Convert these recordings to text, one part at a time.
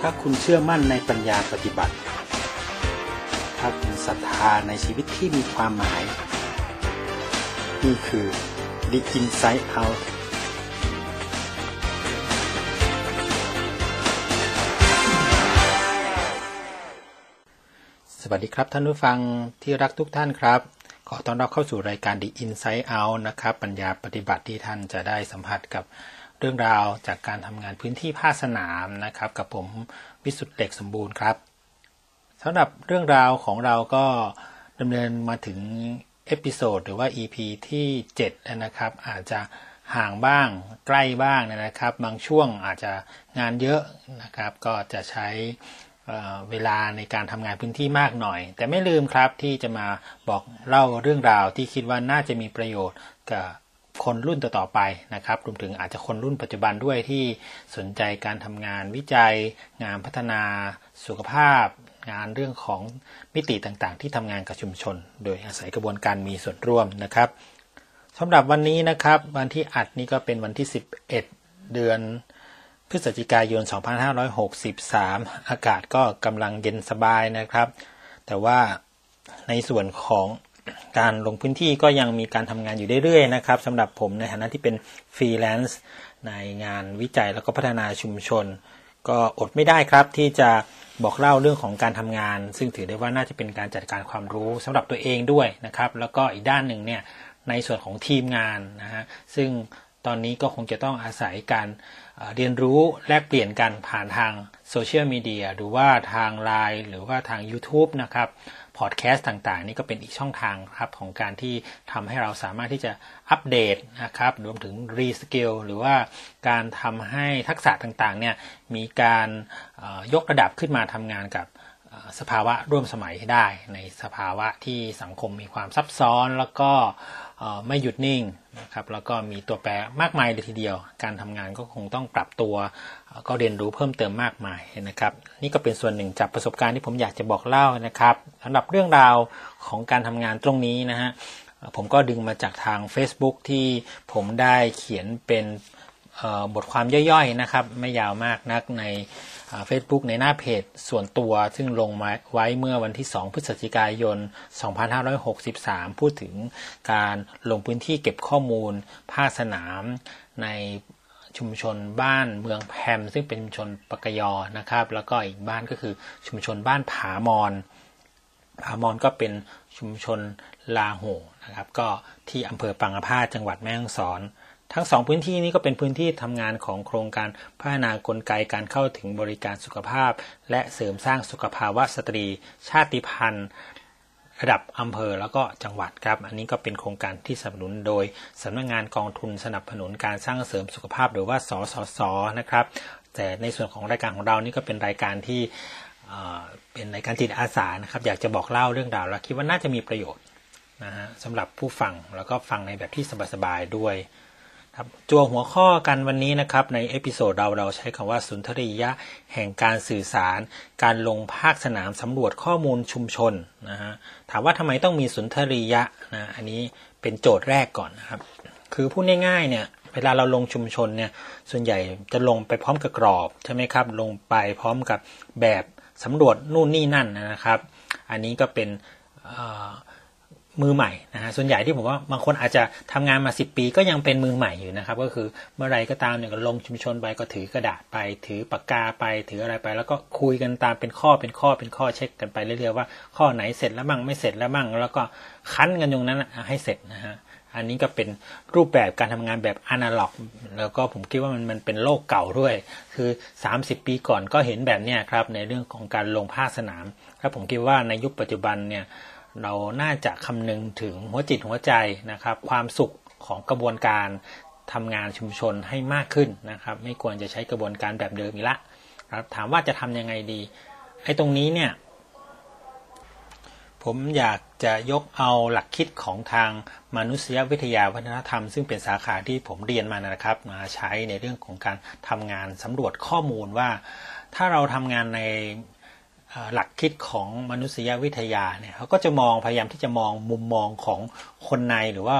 ถ้าคุณเชื่อมั่นในปัญญาปฏิบัติ ถ้าคุณศรัทธาในชีวิตที่มีความหมาย นี่คือ The Inside Out สวัสดีครับท่านผู้ฟังที่รักทุกท่านครับ ขอต้อนรับเข้าสู่รายการ The Inside Out นะครับ ปัญญาปฏิบัติที่ท่านจะได้สัมผัสกับ เรื่องราวจากการทำงานพื้นที่ภาคสนามนะครับ กับผมวิสุทธ์เหล็กสมบูรณ์ครับสำหรับเรื่องราวของเราก็ดำเนินมาถึงเอพิโซดหรือว่า EP ที่7นะครับ อาจจะห่างบ้างใกล้บ้างนะครับ บางช่วงอาจจะงานเยอะนะครับ ก็จะใช้เวลาในการทำงานพื้นที่มากหน่อย แต่ไม่ลืมครับที่จะมาบอกเล่าเรื่องราวที่คิดว่าน่าจะมีประโยชน์กับ คนรุ่นต่อๆไปนะครับรวมถึงอาจจะคนรุ่นปัจจุบันด้วยที่สนใจการทำงานวิจัย งานพัฒนาสุขภาพ งานเรื่องของมิติต่างๆ ที่ทำงานกับชุมชน โดยอาศัยกระบวนการมีส่วนร่วมนะครับสำหรับวันนี้นะครับ วันที่อัดนี่ก็เป็นวันที่ 11 เดือนพฤศจิกายน 2563 อากาศก็กำลังเย็นสบายนะครับ แต่ว่าในส่วนของ การลงพื้นที่ก็ยังมีการทำงานอยู่เรื่อยๆนะครับสำหรับผมในฐานะที่เป็นฟรีแลนซ์ในงานวิจัยแล้วก็พัฒนาชุมชน ก็อดไม่ได้ครับที่จะบอกเล่าเรื่องของการทำงาน ซึ่งถือได้ว่าน่าจะเป็นการจัดการความรู้สำหรับตัวเองด้วยนะครับ แล้วก็อีกด้านหนึ่งเนี่ยในส่วนของทีมงานนะฮะซึ่งตอนนี้ก็คงจะต้องอาศัยการเรียนรู้แลกเปลี่ยนกันผ่านทางโซเชียลมีเดียหรือว่าทางไลน์หรือว่าทาง YouTube นะครับ พอดแคสต์ต่างๆ นี่ก็เป็นอีกช่องทางครับของการที่ทำให้เราสามารถที่จะอัปเดตนะครับรวมถึง reskill หรือว่าการทำให้ทักษะต่างๆเนี่ยมีการยกระดับขึ้นมาทำงานกับสภาวะร่วมสมัยได้ในสภาวะที่สังคมมีความซับซ้อนแล้วก็ ไม่หยุดนิ่งนะครับแล้วก็มีตัวแปรมากมายเลยทีเดียว การทำงานก็คงต้องปรับตัว ก็เรียนรู้เพิ่มเติมมากมายนะครับ นี่ก็เป็นส่วนหนึ่งจากประสบการณ์ที่ผมอยากจะบอกเล่านะครับสำหรับเรื่องราวของการทำงานตรงนี้นะฮะผมก็ดึงมาจากทาง Facebook ที่ผมได้เขียนเป็นบทความย่อยๆนะครับ ไม่ยาวมากนักใน เฟซบุ๊กในหน้าเพจส่วนตัวซึ่งลงมาไว้เมื่อวันที่ 2 พฤศจิกายน 2563 พูดถึงการลงพื้นที่เก็บข้อมูล ภาคสนามในชุมชนบ้านเมืองแพม ซึ่งเป็นชุมชนปกยอนะครับ แล้วก็อีกบ้านก็คือชุมชนบ้านผามอนผามอนก็เป็นชุมชนลาโหนะครับ ก็ที่อำเภอปังอาพาจังหวัดแม่ฮ่องสอน ทั้งสองพื้นที่นี้ก็เป็นพื้นที่ทำงานของโครงการพัฒนากลไกการเข้าถึงบริการสุขภาพ และเสริมสร้างสุขภาวะสตรี ชาติพันธุ์ ระดับอำเภอแล้วก็จังหวัดครับ อันนี้ก็เป็นโครงการที่สนับสนุนโดยสำนักงานกองทุนสนับสนุนการสร้างเสริมสุขภาพหรือว่าสสสนะครับ แต่ในส่วนของรายการของเรานี่ก็เป็นรายการที่เป็นรายการจิตอาสานะครับอยากจะบอกเล่าเรื่องราวแล้วคิดว่าน่าจะมีประโยชน์นะฮะสำหรับผู้ฟังแล้วก็ฟังในแบบที่สบายๆด้วย ครับจั่วหัวข้อกันวันนี้นะครับใน episode เราเราใช้คำว่าสุนทรียะแห่งการสื่อสาร การลงภาคสนามสำรวจข้อมูลชุมชนนะฮะถามว่าทำไมต้องมีสุนทรียะนะอันนี้เป็นโจทย์แรกก่อนนะครับคือพูดง่ายๆเนี่ยเวลาเราลงชุมชนเนี่ยส่วนใหญ่จะลงไปพร้อมกับกรอบใช่ไหมครับลงไปพร้อมกับแบบสำรวจนู่นนี่นั่นนะครับ อันนี้ก็เป็น มือใหม่นะฮะส่วนใหญ่ที่ผมว่าบางคนอาจจะทำงานมา 10 ปีก็ยังเป็นมือใหม่อยู่นะครับ ก็คือเมื่อไรก็ตามเนี่ยก็ลงชุมชนไปก็ถือกระดาษไป ถือปากกาไป ถืออะไรไป แล้วก็คุยกันตามเป็นข้อเป็นข้อเป็นข้อเช็คกันไปเรื่อยๆว่าข้อไหนเสร็จแล้วมั่งไม่เสร็จแล้วมั่ง แล้วก็คั้นกันตรงนั้นให้เสร็จนะฮะอันนี้ก็เป็นรูปแบบการทำงานแบบอนาล็อก แล้วก็ผมคิดว่ามันมันเป็นโลกเก่าด้วย คือ 30 ปีก่อนก็เห็นแบบนี้ครับในเรื่องของการลงภาคสนามครับผมคิดว่าในยุคปัจจุบันเนี่ย เราน่าจะคำนึงถึงหัวจิตหัวใจนะครับ ความสุขของกระบวนการทำงานชุมชนให้มากขึ้นนะครับ ไม่ควรจะใช้กระบวนการแบบเดิมอีกละครับถามว่าจะทำยังไงดีไอ้ตรงนี้เนี่ยผมอยากจะยกเอาหลักคิดของทางมนุษยวิทยาวัฒนธรรม ซึ่งเป็นสาขาที่ผมเรียนมานะครับมาใช้ในเรื่องของการทำงานสำรวจข้อมูลว่า ถ้าเราทำงานใน หลักคิดของมนุษยวิทยาเนี่ยเขาก็จะมองพยายามที่จะมองมุมมองของคนในหรือว่า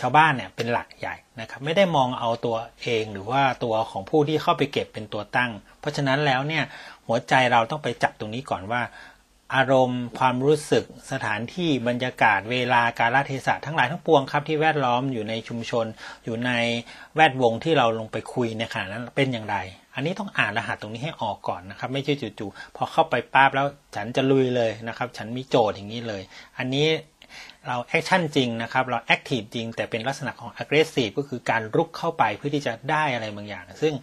ชาวบ้านเนี่ยเป็นหลักใหญ่นะครับไม่ได้มองเอาตัวเองหรือว่าตัวของผู้ที่เข้าไปเก็บเป็นตัวตั้ง เพราะฉะนั้นแล้วเนี่ยหัวใจเราต้องไปจับตรงนี้ก่อนว่า อารมณ์ความรู้สึกสถานที่บรรยากาศเวลาการลเทศะทั้งหลายทั้งปวงครับที่แวดล้อมอยู่ในชุมชน อยู่ในแวดวงที่เราลงไปคุยในขณะนั้นเป็นอย่างไร อันนี้ต้องอ่านรหัสตรงนี้ให้ออกก่อนนะครับ ไม่ใช่จู่ๆพอเข้าไปปั๊บแล้วฉันจะลุยเลยนะครับ ฉันมีโจทย์อย่างนี้เลย อันนี้เรา action จริงนะครับ เรา active จริง แต่เป็นลักษณะของ aggressive ก็คือการรุกเข้าไปเพื่อที่จะได้อะไรบางอย่าง ซึ่ง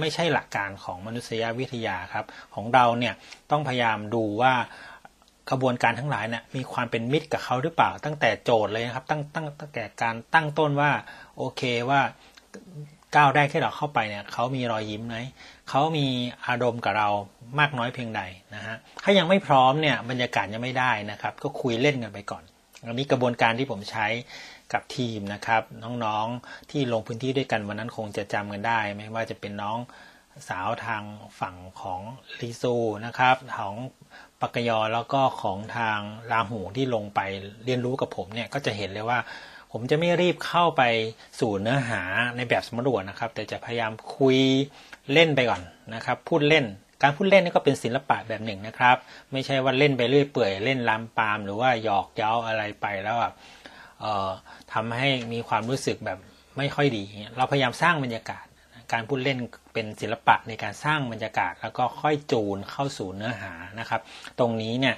ไม่ใช่หลักการของมนุษยวิทยาครับ ของเราเนี่ยต้องพยายามดูว่ากระบวนการทั้งหลายเนี่ยมีความเป็นมิตรกับเขาหรือเปล่า ตั้งแต่โจทย์เลยนะครับ ตั้งตั้งตั้งแต่การตั้งต้นว่าโอเคว่า ก้าวแรกที่เราเข้าไปเนี่ยเขามีรอยยิ้มไหมเขามีอารมณ์กับเรามากน้อยเพียงใดนะฮะถ้ายังไม่พร้อมเนี่ยบรรยากาศยังไม่ได้นะครับ ก็คุยเล่นกันไปก่อนอันนี้กระบวนการที่ผมใช้กับทีมนะครับ น้องๆที่ลงพื้นที่ด้วยกันวันนั้นคงจะจำกันได้ ไม่ว่าจะเป็นน้องสาวทางฝั่งของลีซูนะครับของปากกยอแล้วก็ของทางราหูที่ลงไปเรียนรู้กับผมเนี่ยก็จะเห็นเลยว่า ผมจะไม่รีบเข้าไปสู่เนื้อหาในแบบสำรวจนะครับ แต่จะพยายามคุยเล่นไปก่อนนะครับ พูดเล่น การพูดเล่นนี่ก็เป็นศิลปะแบบหนึ่งนะครับ ไม่ใช่ว่าเล่นไปเรื่อยเปื่อยเล่นลามปาม หรือว่าหยอกเย้าอะไรไปแล้วแบบเอ่อทำให้มีความรู้สึกแบบไม่ค่อยดี เราพยายามสร้างบรรยากาศ การพูดเล่นเป็นศิลปะในการสร้างบรรยากาศ แล้วก็ค่อยจูนเข้าสู่เนื้อหานะครับ ตรงนี้เนี่ย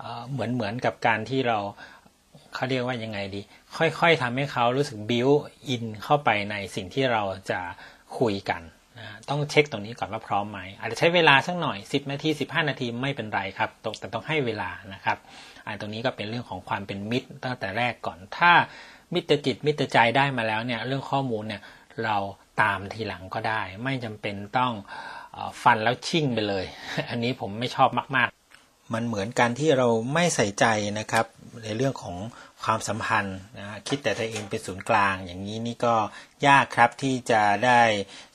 เเหมือนเหมือนกับการที่เรา เขาเรียกว่ายังไงดี ค่อยๆทำให้เขารู้สึกบิวอินเข้าไปในสิ่งที่เราจะคุยกันนะต้องเช็คตรงนี้ก่อนว่าพร้อมไหมอาจจะใช้เวลาสักหน่อย 10 นาที 15 นาทีไม่เป็นไรครับแต่ต้องให้เวลานะครับอันตรงนี้ก็เป็นเรื่องของความเป็นมิตรตั้งแต่แรกก่อนถ้ามิตรจิตมิตรใจได้มาแล้วเนี่ยเรื่องข้อมูลเนี่ยเราตามทีหลังก็ได้ ไม่จำเป็นต้องฟันแล้วชิ่งไปเลย อันนี้ผมไม่ชอบมากๆ มันเหมือนการที่เราไม่ใส่ใจนะครับ ในเรื่องของความสัมพันธ์นะคิดแต่ตัวเองเป็นศูนย์กลาง อย่างนี้นี่ก็ยากครับที่จะได้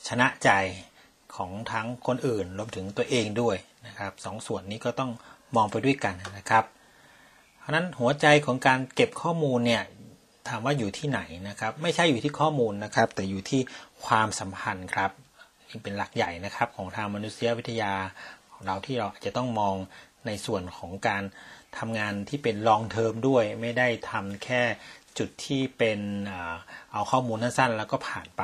ชนะใจของทั้งคนอื่นรวมถึงตัวเองด้วยนะครับสองส่วนนี้ก็ต้องมองไปด้วยกันนะครับ เพราะนั้นหัวใจของการเก็บข้อมูลเนี่ยถามว่าอยู่ที่ไหนนะครับ ไม่ใช่อยู่ที่ข้อมูลนะครับ แต่อยู่ที่ความสัมพันธ์ครับนี่เป็นหลักใหญ่นะครับของทางมนุษยวิทยาของเราที่เราอาจจะต้องมอง ในส่วนของการทำงานที่เป็น long term ด้วย ไม่ได้ทำแค่จุดที่เป็นเอาข้อมูลสั้นๆแล้วก็ผ่านไป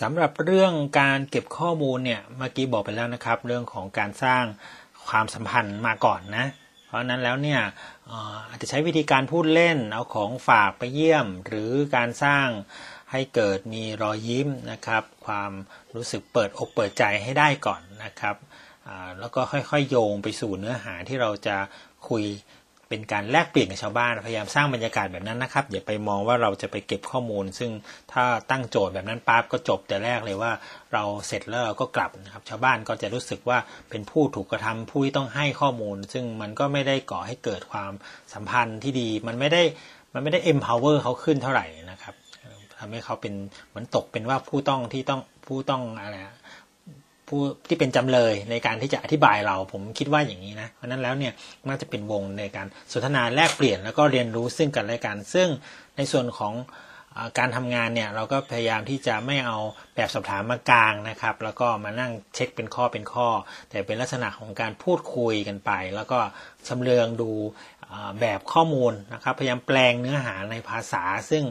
สำหรับเรื่องการเก็บข้อมูลเนี่ยเมื่อกี้บอกไปแล้วนะครับ เรื่องของการสร้างความสัมพันธ์มาก่อนนะ เพราะนั้นแล้วเนี่ยอาจจะใช้วิธีการพูดเล่นเอาของฝากไปเยี่ยม หรือการสร้างให้เกิดมีรอยยิ้มนะครับ ความรู้สึกเปิดอกเปิดใจให้ได้ก่อนนะครับ แล้วก็ค่อยๆ โยงไปสู่เนื้อหาที่เราจะคุยเป็นการแลกเปลี่ยนกับชาวบ้านพยายามสร้างบรรยากาศแบบนั้นนะครับอย่าไปมองว่าเราจะไปเก็บข้อมูล ซึ่งถ้าตั้งโจทย์แบบนั้นปั๊บก็จบแต่แรกเลยว่า เราเสร็จแล้วเราก็กลับนะครับ ชาวบ้านก็จะรู้สึกว่าเป็นผู้ถูกกระทำผู้ที่ต้องให้ข้อมูล ซึ่งมันก็ไม่ได้ก่อให้เกิดความสัมพันธ์ที่ดี มันไม่ได้มันไม่ได้ empower เขาขึ้นเท่าไหร่นะครับทำให้เขาเป็นเหมือนตกเป็นว่าผู้ต้องที่ต้องผู้ต้องอะไร ผู้ที่เป็นจำเลยในการที่จะอธิบายเราผมคิดว่าอย่างนี้นะเพราะนั้นแล้วเนี่ยน่าจะเป็นวงในการสนทนาแลกเปลี่ยนแล้วก็เรียนรู้ซึ่งกันและกันซึ่งในส่วนของการทำงานเนี่ยเราก็พยายามที่จะไม่เอาแบบสอบถามมากลางนะครับ แล้วก็มานั่งเช็คเป็นข้อเป็นข้อ แต่เป็นลักษณะของการพูดคุยกันไป แล้วก็ชำเลืองดูแบบข้อมูลนะครับ พยายามแปลงเนื้อหาในภาษา ซึ่ง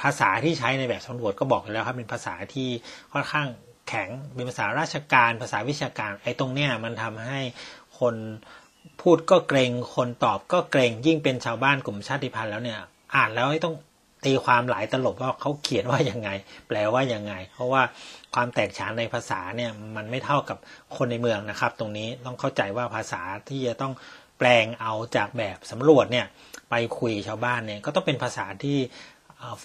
ภาษาที่ใช้ในแบบสำรวจก็บอกอยู่แล้วครับเป็นภาษาที่ค่อนข้าง แข็งเป็นภาษาราชการภาษาวิชาการ ไอ้ตรงเนี้ยมันทำให้คนพูดก็เกรงคนตอบก็เกรงยิ่งเป็นชาวบ้านกลุ่มชาติพันธุ์แล้วเนี่ย อ่านแล้วต้องตีความหลายตลบว่าเขาเขียนว่ายังไง แปลว่ายังไง เพราะว่าความแตกฉานในภาษาเนี่ยมันไม่เท่ากับคนในเมืองนะครับ ตรงนี้ต้องเข้าใจว่าภาษาที่จะต้องแปลงเอาจากแบบสำรวจเนี่ยไปคุยชาวบ้านเนี่ยก็ต้องเป็นภาษาที่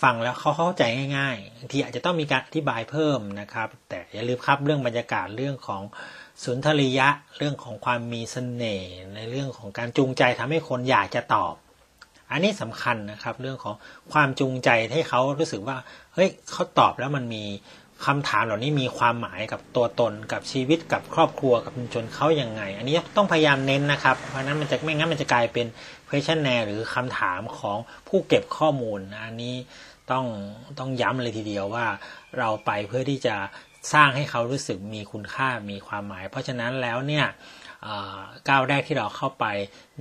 ฟังแล้วเขาเข้าใจง่ายๆบางทีอาจจะต้องมีการอธิบายเพิ่มนะครับ แต่อย่าลืมครับเรื่องบรรยากาศเรื่องของสุนทรียะ เรื่องของความมีเสน่ห์ในเรื่องของการจูงใจทำให้คนอยากจะตอบ อันนี้สำคัญนะครับ เรื่องของความจูงใจให้เขารู้สึกว่าเฮ้ยเขาตอบแล้วมันมีคำถามเหล่านี้มีความหมายกับตัวตนกับชีวิตกับครอบครัวกับชุมชนเขาอย่างไง อันนี้ต้องพยายามเน้นนะครับ เพราะนั้นมันจะไม่งั้นมันจะกลายเป็น questionnaire หรือคำถามของผู้เก็บข้อมูล อันนี้ต้องต้องย้ำเลยทีเดียวว่าเราไปเพื่อที่จะสร้างให้เขารู้สึกมีคุณค่ามีความหมาย เพราะฉะนั้นแล้วเนี่ยก้าวแรกที่เราเข้าไป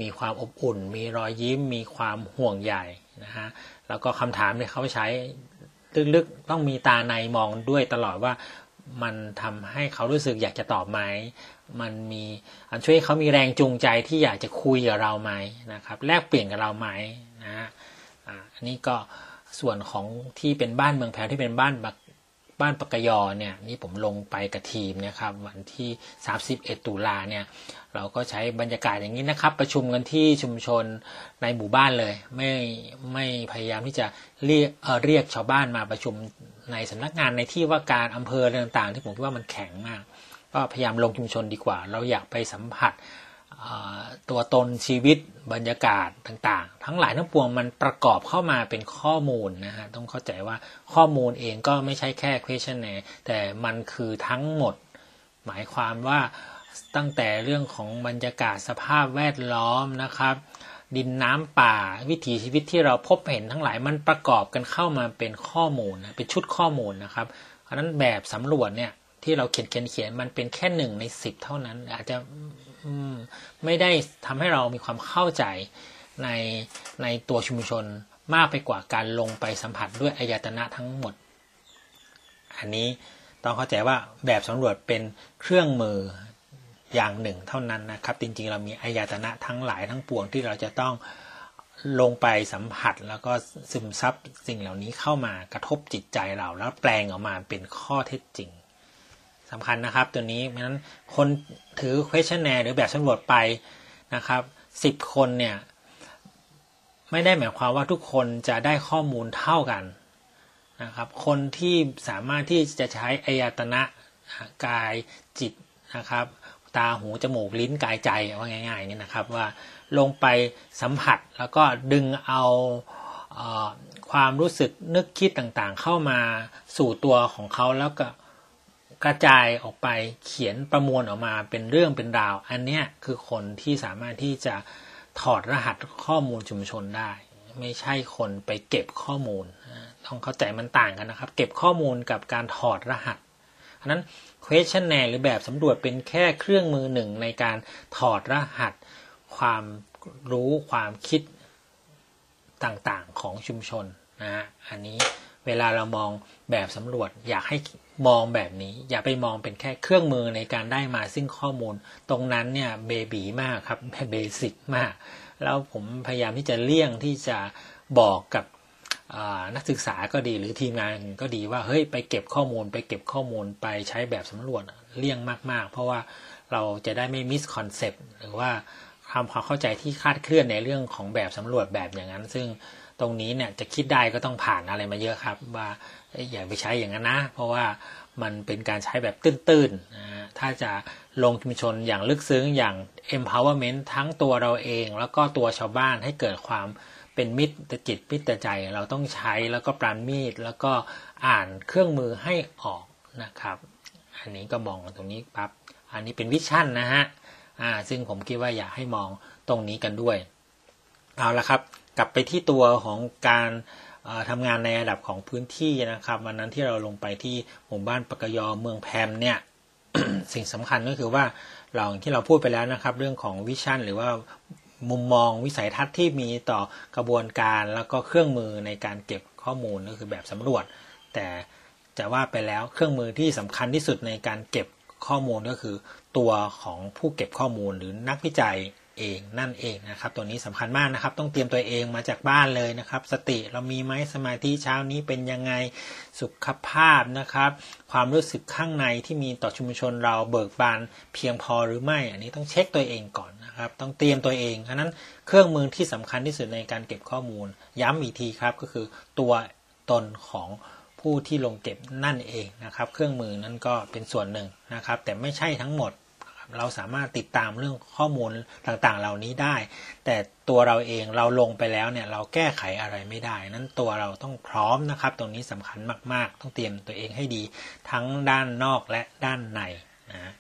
มีความอบอุ่น มีรอยยิ้ม มีความห่วงใยนะฮะแล้วก็คำถามเนี่เขาใช้ลึกๆต้องมีตาในมองด้วยตลอดว่ามันทำให้เขารู้สึกอยากจะตอบไหม มันมีอันช่วยเขามีแรงจูงใจที่อยากจะคุยกับเราไหมนะครับ แลกเปลี่ยนกับเราไหมนะฮะอันนี้ก็ส่วนของที่เป็นบ้านเมืองแพรที่เป็นบ้านบ้านปากยอเนี่ยนี่ผมลงไปกับทีมนะครับ วันที่ 31 ตุลาเนี่ย เราก็ใช้บรรยากาศอย่างนี้นะครับ ประชุมกันที่ชุมชนในหมู่บ้านเลย ไม่ไม่พยายามที่จะเรียกเเรียกชาวบ้านมาประชุมในสำนักงานในที่ว่าการอำเภอต่างๆ ที่ผมคิดว่ามันแข็งมาก ก็พยายามลงชุมชนดีกว่า เราอยากไปสัมผัสตัวตนชีวิตบรรยากาศต่างๆ ทั้งหลายทั้งปวงมันประกอบเข้ามาเป็นข้อมูลนะฮะต้องเข้าใจว่าข้อมูลเองก็ไม่ใช่แค่ questionnaire แต่มันคือทั้งหมด หมายความว่าตั้งแต่เรื่องของบรรยากาศสภาพแวดล้อมนะครับ ดินน้ำป่าวิถีชีวิตที่เราพบเห็นทั้งหลายมันประกอบกันเข้ามาเป็นข้อมูลนะเป็นชุดข้อมูลนะครับเพราะนั้นแบบสำรวจเนี่ย ที่เราเขียนเขียนเขียนมันเป็นแค่หนึ่งในสิบเท่านั้น อาจจะไม่ได้ทำให้เรามีความเข้าใจในในตัวชุมชนมากไปกว่าการลงไปสัมผัสด้วยอายตนะทั้งหมด อันนี้ต้องเข้าใจว่าแบบสำรวจเป็นเครื่องมืออย่างหนึ่งเท่านั้นนะครับ จริงๆ เรามีอายตนะทั้งหลายทั้งปวงที่เราจะต้องลงไปสัมผัสแล้วก็ซึมซับสิ่งเหล่านี้เข้ามากระทบจิตใจเราแล้วแปลงออกมาเป็นข้อเท็จจริง สำคัญนะครับ ตัวนี้เพราะนั้นคนถือ questionnaire หรือแบบสำรวจไปนะครับสิบคนเนี่ยไม่ได้หมายความว่าทุกคนจะได้ข้อมูลเท่ากันนะครับคนที่สามารถที่จะใช้อายตนะกายจิตนะครับตาหูจมูกลิ้นกายใจว่าง่ายๆนี่นะครับว่าลงไปสัมผัสแล้วก็ดึงเอาความรู้สึกนึกคิดต่างๆ เข้ามาสู่ตัวของเขาแล้วก็ กระจายออกไปเขียนประมวลออกมาเป็นเรื่องเป็นราว อันนี้คือคนที่สามารถที่จะถอดรหัสข้อมูลชุมชนได้ ไม่ใช่คนไปเก็บข้อมูลต้องเข้าใจมันต่างกันนะครับ เก็บข้อมูลกับการถอดรหัสอันนั้น questionnaire หรือแบบสำรวจเป็นแค่เครื่องมือหนึ่งในการถอดรหัส ความรู้ความคิดต่างๆของชุมชนนะฮะอันนี้เวลาเรามอง แบบสำรวจ อยากให้มองแบบนี้ อย่าไปมองเป็นแค่เครื่องมือในการได้มาซึ่งข้อมูล ตรงนั้นเนี่ย baby มากครับ basic มาก แล้วผมพยายามที่จะเลี่ยงที่จะบอกกับนักศึกษาก็ดีหรือทีมงานก็ดีว่าเฮ้ยไปเก็บข้อมูล ไปเก็บข้อมูลไปใช้แบบสำรวจเลี่ยงมาก ๆ เพราะว่าเราจะได้ไม่ misconcept หรือว่าความความเข้าใจที่คลาดเคลื่อนในเรื่องของแบบสำรวจแบบอย่างนั้น ซึ่ง ตรงนี้เนี่ยจะคิดได้ก็ต้องผ่านอะไรมาเยอะครับ ว่าอย่าไปใช้อย่างนั้นนะ เพราะว่ามันเป็นการใช้แบบตื้นๆถ้าจะลงชุมชนอย่างลึกซึ้งอย่าง empowerment ทั้งตัวเราเอง แล้วก็ตัวชาวบ้านให้เกิดความเป็นมิตรจิตมิตรใจ เราต้องใช้แล้วก็ปราณมีดแล้วก็อ่านเครื่องมือให้ออกนะครับ อันนี้ก็มองตรงนี้ปั๊บอันนี้เป็นวิชั่นนะฮะอ่าซึ่งผมคิดว่าอยากให้มองตรงนี้กันด้วย เอาละครับ กลับไปที่ตัวของการทำงานในระดับของพื้นที่นะครับวันนั้นที่เราลงไปที่หมู่บ้านปกยอเมืองแพมเนี่ยสิ่งสำคัญก็คือว่าเราที่เราพูดไปแล้วนะครับ เรื่องของวิชั่นหรือว่ามุมมองวิสัยทัศน์ที่มีต่อกระบวนการแล้วก็เครื่องมือในการเก็บข้อมูลก็คือแบบสำรวจ แต่จะว่าไปแล้วเครื่องมือที่สำคัญที่สุดในการเก็บข้อมูลก็คือ ตัวของผู้เก็บข้อมูลหรือนักวิจัย เองนั่นเองนะครับ ตัวนี้สำคัญมากนะครับ ต้องเตรียมตัวเองมาจากบ้านเลยนะครับ สติเรามีไหมสมาธิเช้านี้เป็นยังไงสุขภาพนะครับ ความรู้สึกข้างในที่มีต่อชุมชนเราเบิกบานเพียงพอหรือไม่ อันนี้ต้องเช็คตัวเองก่อนนะครับ ต้องเตรียมตัวเองเพราะนั้นเครื่องมือที่สำคัญที่สุดในการเก็บข้อมูล ย้ำอีกทีครับก็คือตัวตนของผู้ที่ลงเก็บนั่นเองนะครับ เครื่องมือนั้นก็เป็นส่วนหนึ่งนะครับ แต่ไม่ใช่ทั้งหมด เราสามารถติดตามเรื่องข้อมูลต่างๆ เหล่านี้ได้ แต่ตัวเราเองเราลงไปแล้วเนี่ยเราแก้ไขอะไรไม่ได้ นั้นตัวเราต้องพร้อมนะครับ ตรงนี้สำคัญมากๆ ต้องเตรียมตัวเองให้ดี ทั้งด้านนอกและด้านในนะ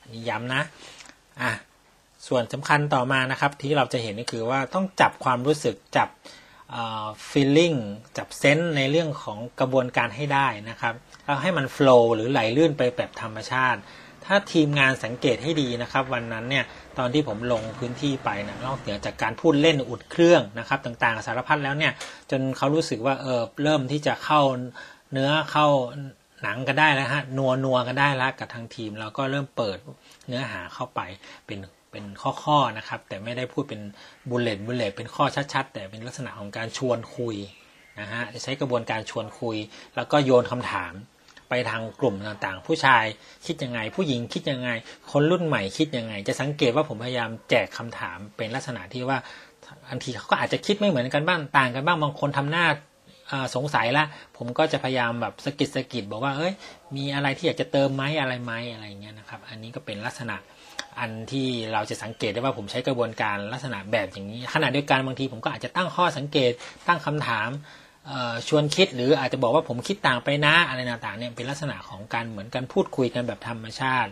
อันนี้ย้ำนะอะส่วนสำคัญต่อมานะครับ ที่เราจะเห็นก็คือว่าต้องจับความรู้สึกจับ feeling จับเซนส์ในเรื่องของกระบวนการให้ได้นะครับแล้วให้มัน flow หรือไหลลื่นไปแบบธรรมชาติ ถ้าทีมงานสังเกตให้ดีนะครับ วันนั้นเนี่ยตอนที่ผมลงพื้นที่ไปนะนอกเหนือจากการพูดเล่นอุ่นเครื่องนะครับต่างๆสารพัดแล้วเนี่ยจนเขารู้สึกว่าเออเริ่มที่จะเข้าเนื้อเข้าหนังกันได้แล้วฮะนัวนัวกันได้แล้วกับทางทีมเราก็เริ่มเปิดเนื้อหาเข้าไปเป็นเป็นข้อๆนะครับ แต่ไม่ได้พูดเป็น bullet bullet เป็นข้อชัดๆ แต่เป็นลักษณะของการชวนคุยนะฮะใช้กระบวนการชวนคุย แล้วก็โยนคำถาม ไปทางกลุ่มต่างๆ ผู้ชายคิดยังไง ผู้หญิงคิดยังไง คนรุ่นใหม่คิดยังไง จะสังเกตว่าผมพยายามแจกคำถามเป็นลักษณะที่ว่าอันทีเขาก็อาจจะคิดไม่เหมือนกันบ้างต่างกันบ้างบางคนทำหน้าสงสัยละ ผมก็จะพยายามแบบสกิดสกิดบอกว่า เอ้ย มีอะไรที่อยากจะเติมไหมอะไรไหมอะไรเงี้ยนะครับ อันนี้ก็เป็นลักษณะอันที่เราจะสังเกตได้ว่าผมใช้กระบวนการลักษณะแบบอย่างนี้ ขณะเดียวกันบางทีผมก็อาจจะตั้งข้อสังเกตตั้งคำถาม ชวนคิดหรืออาจจะบอกว่าผมคิดต่างไปนะอะไรต่างๆเนี่ยเป็นลักษณะของการเหมือนกันพูดคุยกันแบบธรรมชาติ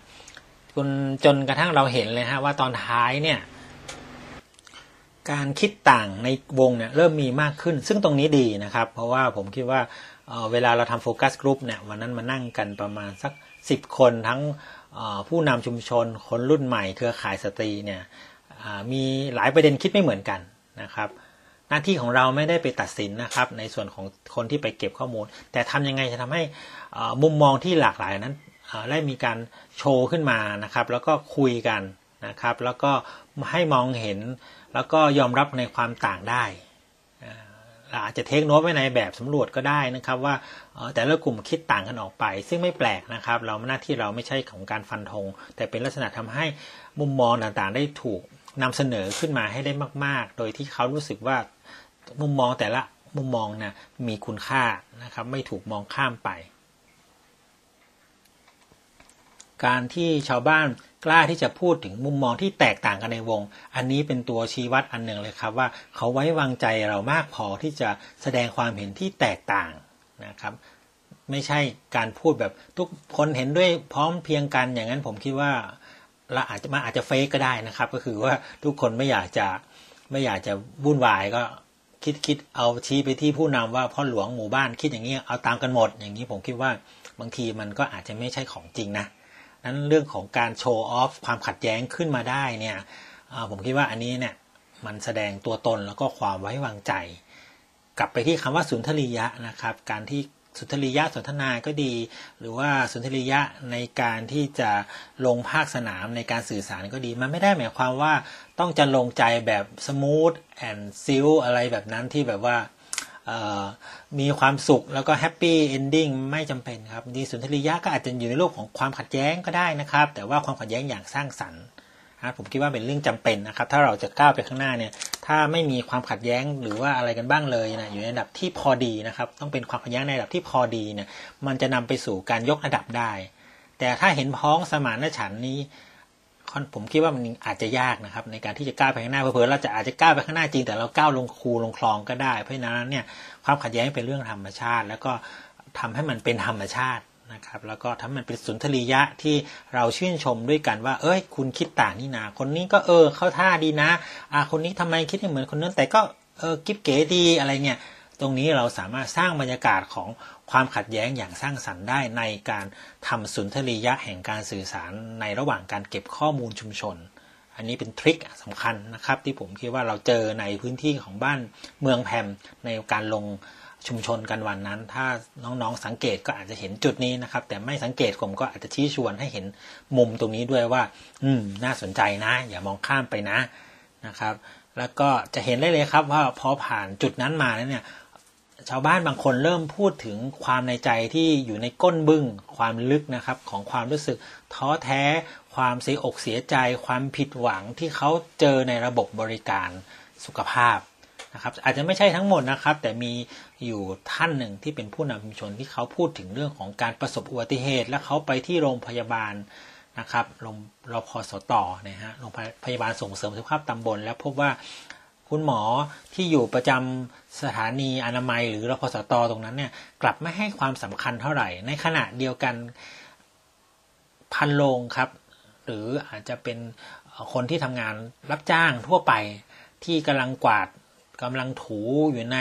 จนจนกระทั่งเราเห็นเลยฮะว่าตอนท้ายเนี่ยการคิดต่างในวงเนี่ยเริ่มมีมากขึ้น ซึ่งตรงนี้ดีนะครับ เพราะว่าผมคิดว่าเวลาเราทำโฟกัสกลุ่มเนี่ยวันนั้นมานั่งกันประมาณสัก 10 คนทั้งผู้นำชุมชน คนรุ่นใหม่ เครือข่ายสตรีเนี่ยมีหลายประเด็นคิดไม่เหมือนกันนะครับ หน้าที่ของเราไม่ได้ไปตัดสินนะครับ ในส่วนของคนที่ไปเก็บข้อมูล แต่ทำยังไงจะทำให้มุมมองที่หลากหลายนั้นได้มีการโชว์ขึ้นมานะครับ แล้วก็คุยกันนะครับ แล้วก็ให้มองเห็นแล้วก็ยอมรับในความต่างได้อาจจะเทคโนตไว้ในแบบสำรวจก็ได้นะครับว่าแต่ละกลุ่มคิดต่างกันออกไป ซึ่งไม่แปลกนะครับ เราหน้าที่เราไม่ใช่ของการฟันธงแต่เป็นลักษณะทำให้มุมมองต่างๆ ได้ถูกนำเสนอขึ้นมาให้ได้มาก ๆ โดยที่เขารู้สึกว่า มุมมองแต่ละมุมมองนะมีคุณค่านะครับ ไม่ถูกมองข้ามไป การที่ชาวบ้านกล้าที่จะพูดถึงมุมมองที่แตกต่างกันในวง อันนี้เป็นตัวชี้วัดอันหนึ่งเลยครับว่าเขาไว้วางใจเรามากพอที่จะแสดงความเห็นที่แตกต่างนะครับ ไม่ใช่การพูดแบบทุกคนเห็นด้วยพร้อมเพียงกันอย่างนั้นผมคิดว่าเราอาจจะมาอาจจะเฟกก็ได้นะครับ ก็คือว่าทุกคนไม่อยากจะไม่อยากจะวุ่นวายก็ คิดคิดเอาชี้ไปที่ผู้นำว่าพ่อหลวงหมู่บ้านคิดอย่างนี้เอาตามกันหมด อย่างนี้ผมคิดว่าบางทีมันก็อาจจะไม่ใช่ของจริงนะนั้นเรื่องของการโชว์ออฟความขัดแย้งขึ้นมาได้เนี่ยผมคิดว่าอันนี้เนี่ยมันแสดงตัวตนแล้วก็ความไว้วางใจ กลับไปที่คำว่าสุนทรียะนะครับ การที่ สุนทรียะสนทนาก็ดี หรือว่าสุนทรียะในการที่จะลงภาคสนามในการสื่อสารก็ดี มันไม่ได้หมายความว่าต้องจะลงใจแบบ smooth and silk อะไรแบบนั้นที่แบบว่ามีความสุขแล้วก็ happy ending ไม่จำเป็นครับดีสุนทรียะก็อาจจะอยู่ในโลกของความขัดแย้งก็ได้นะครับ แต่ว่าความขัดแย้งอย่างสร้างสรรค์ ผมคิดว่าเป็นเรื่องจำเป็นนะครับ ถ้าเราจะก้าวไปข้างหน้าเนี่ย ถ้าไม่มีความขัดแย้งหรือว่าอะไรกันบ้างเลยนะอยู่ในระดับที่พอดีนะครับ ต้องเป็นความขัดแย้งในระดับที่พอดีเนี่ยมันจะนำไปสู่การยกระดับได้ แต่ถ้าเห็นพ้องสมานฉันนี้ผมคิดว่ามันอาจจะยากนะครับ ในการที่จะก้าวไปข้างหน้าเพื่อเราจะอาจจะก้าวไปข้างหน้าจริง แต่เราก้าวลงคูลงคลองก็ได้ เพราะฉะนั้นเนี่ยความขัดแย้งเป็นเรื่องธรรมชาติ แล้วก็ทำให้มันเป็นธรรมชาติ นะครับแล้วก็ทำมันเป็นสุนทรียะที่เราชื่นชมด้วยกันว่า เอ้ย คุณคิดต่างนี่นา คนนี้ก็เออเข้าท่าดีนะอ่าคนนี้ทำไมคิดเหมือนคนนั้นแต่ก็เออกิ๊บเก๋ดีอะไรเงี้ยตรงนี้เราสามารถสร้างบรรยากาศของความขัดแย้งอย่างสร้างสรรค์ได้ในการทำสุนทรียะแห่งการสื่อสารในระหว่างการเก็บข้อมูลชุมชน อันนี้เป็นทริคสำคัญนะครับ ที่ผมคิดว่าเราเจอในพื้นที่ของบ้านเมืองแพมในการลง ชุมชนกันวันนั้น ถ้าน้องๆสังเกตก็อาจจะเห็นจุดนี้นะครับ แต่ไม่สังเกตผมก็อาจจะชี้ชวนให้เห็นมุมตรงนี้ด้วยว่า อืม น่าสนใจนะ อย่ามองข้ามไปนะนะครับ แล้วก็จะเห็นได้เลยครับว่าพอผ่านจุดนั้นมาแล้วเนี่ย ชาวบ้านบางคนเริ่มพูดถึงความในใจที่อยู่ในก้นบึ้งความลึกนะครับ ของความรู้สึกท้อแท้ ความเสียอกเสียใจ ความผิดหวังที่เขาเจอในระบบบริการสุขภาพ นะครับ อาจจะไม่ใช่ทั้งหมดนะครับ แต่มีอยู่ท่านหนึ่งที่เป็นผู้นำชุมชนที่เขาพูดถึงเรื่องของการประสบอุบัติเหตุ และเขาไปที่โรงพยาบาลนะครับโรงรพสตนะฮะโรงพยาบาลส่งเสริมสุขภาพตำบล แล้วพบว่าคุณหมอที่อยู่ประจำสถานีอนามัย หรือรพสตตรงนั้นเนี่ยกลับไม่ให้ความสำคัญเท่าไหร่ ในขณะเดียวกันพันโรงครับ หรืออาจจะเป็นคนที่ทำงานรับจ้างทั่วไปที่กำลังกวาด กำลังถูอยู่ใน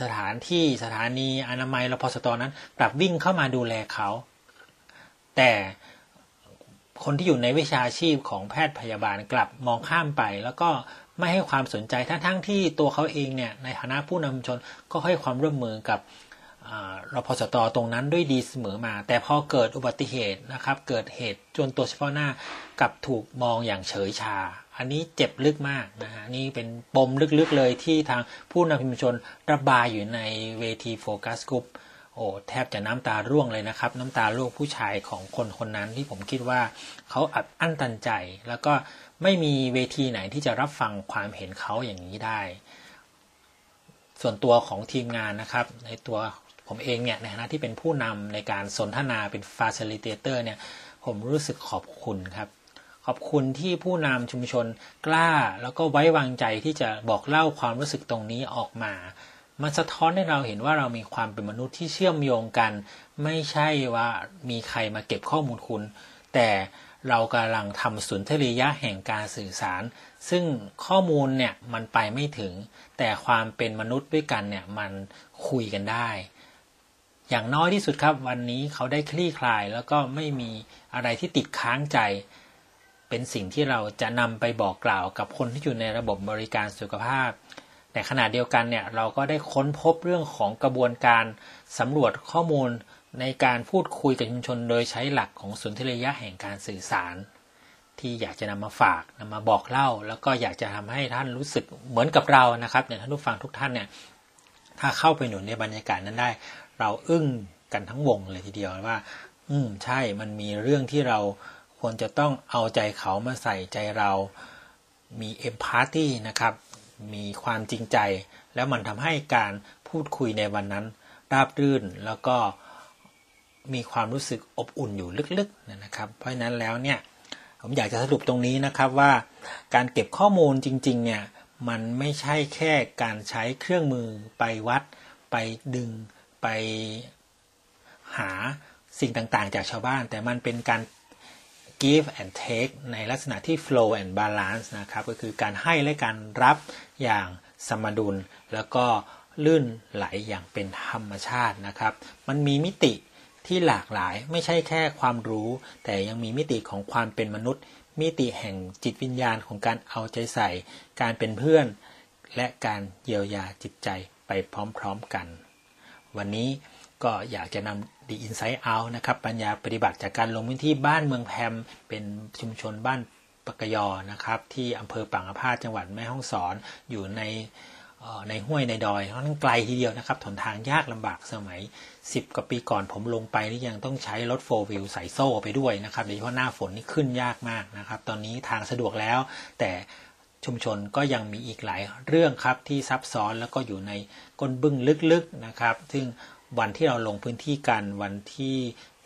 สถานที่สถานีอนามัยรพสตนั้นกลับวิ่งเข้ามาดูแลเขา แต่คนที่อยู่ในวิชาชีพของแพทย์พยาบาลกลับมองข้ามไป แล้วก็ไม่ให้ความสนใจทั้งทั้งที่ตัวเขาเองเนี่ยในฐานะผู้นำชนก็ให้ความร่วมมือกับรพสตตรงนั้นด้วยดีเสมอมา แต่พอเกิดอุบัติเหตุนะครับ เกิดเหตุจนตัวเฉพาะหน้ากับถูกมองอย่างเฉยชา อันนี้เจ็บลึกมากนะฮะนี่เป็นปมลึกๆเลยที่ทางผู้นำชุมชนระบายอยู่ในเวทีโฟกัสกรุ๊ปโอ้แทบจะน้ำตาร่วงเลยนะครับ น้ำตาลูกผู้ชายของคนคนนั้นที่ผมคิดว่าเขาอัดอั้นตันใจ แล้วก็ไม่มีเวทีไหนที่จะรับฟังความเห็นเขาอย่างนี้ได้ ส่วนตัวของทีมงานนะครับ ในตัวผมเองเนี่ยในฐานะที่เป็นผู้นำในการสนทนาเป็น facilitator เนี่ยผมรู้สึกขอบคุณครับ ขอบคุณที่ผู้นำชุมชนกล้า แล้วก็ไว้วางใจที่จะบอกเล่าความรู้สึกตรงนี้ออกมา มันสะท้อนให้เราเห็นว่าเรามีความเป็นมนุษย์ที่เชื่อมโยงกัน ไม่ใช่ว่ามีใครมาเก็บข้อมูลคุณ แต่เรากำลังทำสุนทรียะแห่งการสื่อสาร ซึ่งข้อมูลเนี่ยมันไปไม่ถึง แต่ความเป็นมนุษย์ด้วยกันเนี่ยมันคุยกันได้ อย่างน้อยที่สุดครับวันนี้เขาได้คลี่คลายแล้วก็ไม่มีอะไรที่ติดค้างใจ เป็นสิ่งที่เราจะนำไปบอกกล่าวกับคนที่อยู่ในระบบบริการสุขภาพ แต่ขณะเดียวกันเนี่ยเราก็ได้ค้นพบเรื่องของกระบวนการสำรวจข้อมูลในการพูดคุยกับชุมชน โดยใช้หลักของสุนทรียะแห่งการสื่อสาร ที่อยากจะนำมาฝากนำมาบอกเล่า แล้วก็อยากจะทำให้ท่านรู้สึกเหมือนกับเรานะครับเนี่ยท่านผู้ฟังทุกท่านเนี่ยถ้าเข้าไปหนุนในบรรยากาศนั้นได้ เราอึ้งกันทั้งวงเลยทีเดียวว่า อืมใช่มันมีเรื่องที่เรา ควรจะต้องเอาใจเขามาใส่ใจเรามีเอมพาร์ตี้นะครับ มีความจริงใจ แล้วมันทำให้การพูดคุยในวันนั้น ราบรื่นแล้วก็มีความรู้สึกอบอุ่นอยู่ลึกๆนะครับ เพราะฉะนั้นแล้วเนี่ยผมอยากจะสรุปตรงนี้นะครับว่า การเก็บข้อมูลจริง ๆ เนี่ยมันไม่ใช่แค่การใช้เครื่องมือไปวัด ไปดึงไปหาสิ่งต่างๆ จากชาวบ้าน แต่มันเป็นการ give and take ในลักษณะที่ flow and balance นะครับ ก็คือการให้และการรับอย่างสมดุล แล้วก็ลื่นไหลอย่างเป็นธรรมชาตินะครับ มันมีมิติที่หลากหลายไม่ใช่แค่ความรู้ แต่ยังมีมิติของความเป็นมนุษย์ มิติแห่งจิตวิญญาณของการเอาใจใส่ การเป็นเพื่อน และการเยียวยาจิตใจไปพร้อมๆกัน วันนี้ก็อยากจะนำ The Insight Out นะครับปัญญาปฏิบัติจากการลงพื้นที่บ้านเมืองแพมเป็นชุมชนบ้านปกยอนะครับที่อำเภอปังอภาจังหวัดแม่ฮ่องสอนอยู่ในในห้วยในดอยค่อนข้างไกลทีเดียวนะครับถนทางยากลำบากสมัย 10กว่าปีก่อนผมลงไปนี่ยังต้องใช้รถโฟวิลใส่โซ่ไปด้วยนะครับโดยเฉพาะหน้าฝนนี่ขึ้นยากมากนะครับ ตอนนี้ทางสะดวกแล้ว แต่ชุมชนก็ยังมีอีกหลายเรื่องครับที่ซับซ้อนแล้วก็อยู่ในก้นบึ้งลึกๆนะครับ ซึ่ง วันที่เราลงพื้นที่กันวันที่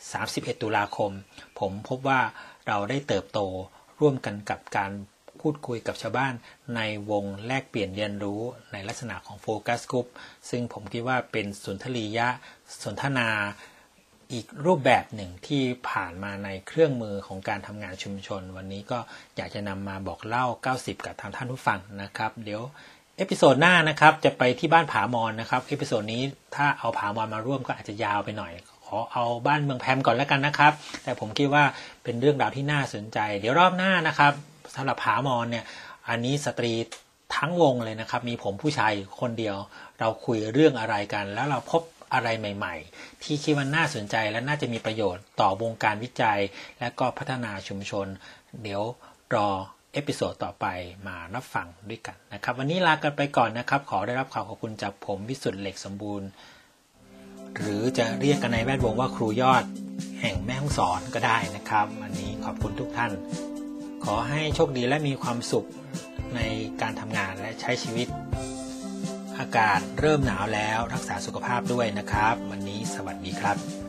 31 ตุลาคม ผมพบว่าเราได้เติบโตร่วมกันกับการพูดคุยกับชาวบ้านในวงแลกเปลี่ยนเรียนรู้ในลักษณะของ focus group ซึ่งผมคิดว่าเป็นสุนทรียะสนทนาอีกรูปแบบหนึ่งที่ผ่านมาในเครื่องมือของการทำงานชุมชน วันนี้ก็อยากจะนำมาบอกเล่า เก้าสิบ กับทางท่านผู้ฟังนะครับ เดี๋ยว episode หน้านะครับจะไปที่บ้านผามอนนะครับ episode นี้ถ้าเอาผามอนมาร่วมก็อาจจะยาวไปหน่อยขอเอาบ้านเมืองแพมก่อนแล้วกันนะครับ แต่ผมคิดว่าเป็นเรื่องราวที่น่าสนใจ เดี๋ยวรอบหน้านะครับสำหรับผามอนเนี่ยอันนี้สตรีทั้งวงเลยนะครับ มีผมผู้ชายคนเดียว เราคุยเรื่องอะไรกัน แล้วเราพบอะไรใหม่ ๆ ที่คิดว่าน่าสนใจและน่าจะมีประโยชน์ต่อวงการวิจัย และก็พัฒนาชุมชน เดี๋ยวรอ episode ต่อไปมารับฟังด้วยกันนะครับ วันนี้ลากันไปก่อนนะครับ ขอได้รับความขอบคุณจากผมวิสุทธิ์เหล็กสมบูรณ์ หรือจะเรียกกันในแวดวงว่าครูยอดแห่งแม่ฮ่องสอนก็ได้นะครับ วันนี้ขอบคุณทุกท่าน ขอให้โชคดีและมีความสุขในการทำงานและใช้ชีวิต อากาศเริ่มหนาวแล้วรักษาสุขภาพด้วยนะครับ วันนี้สวัสดีครับ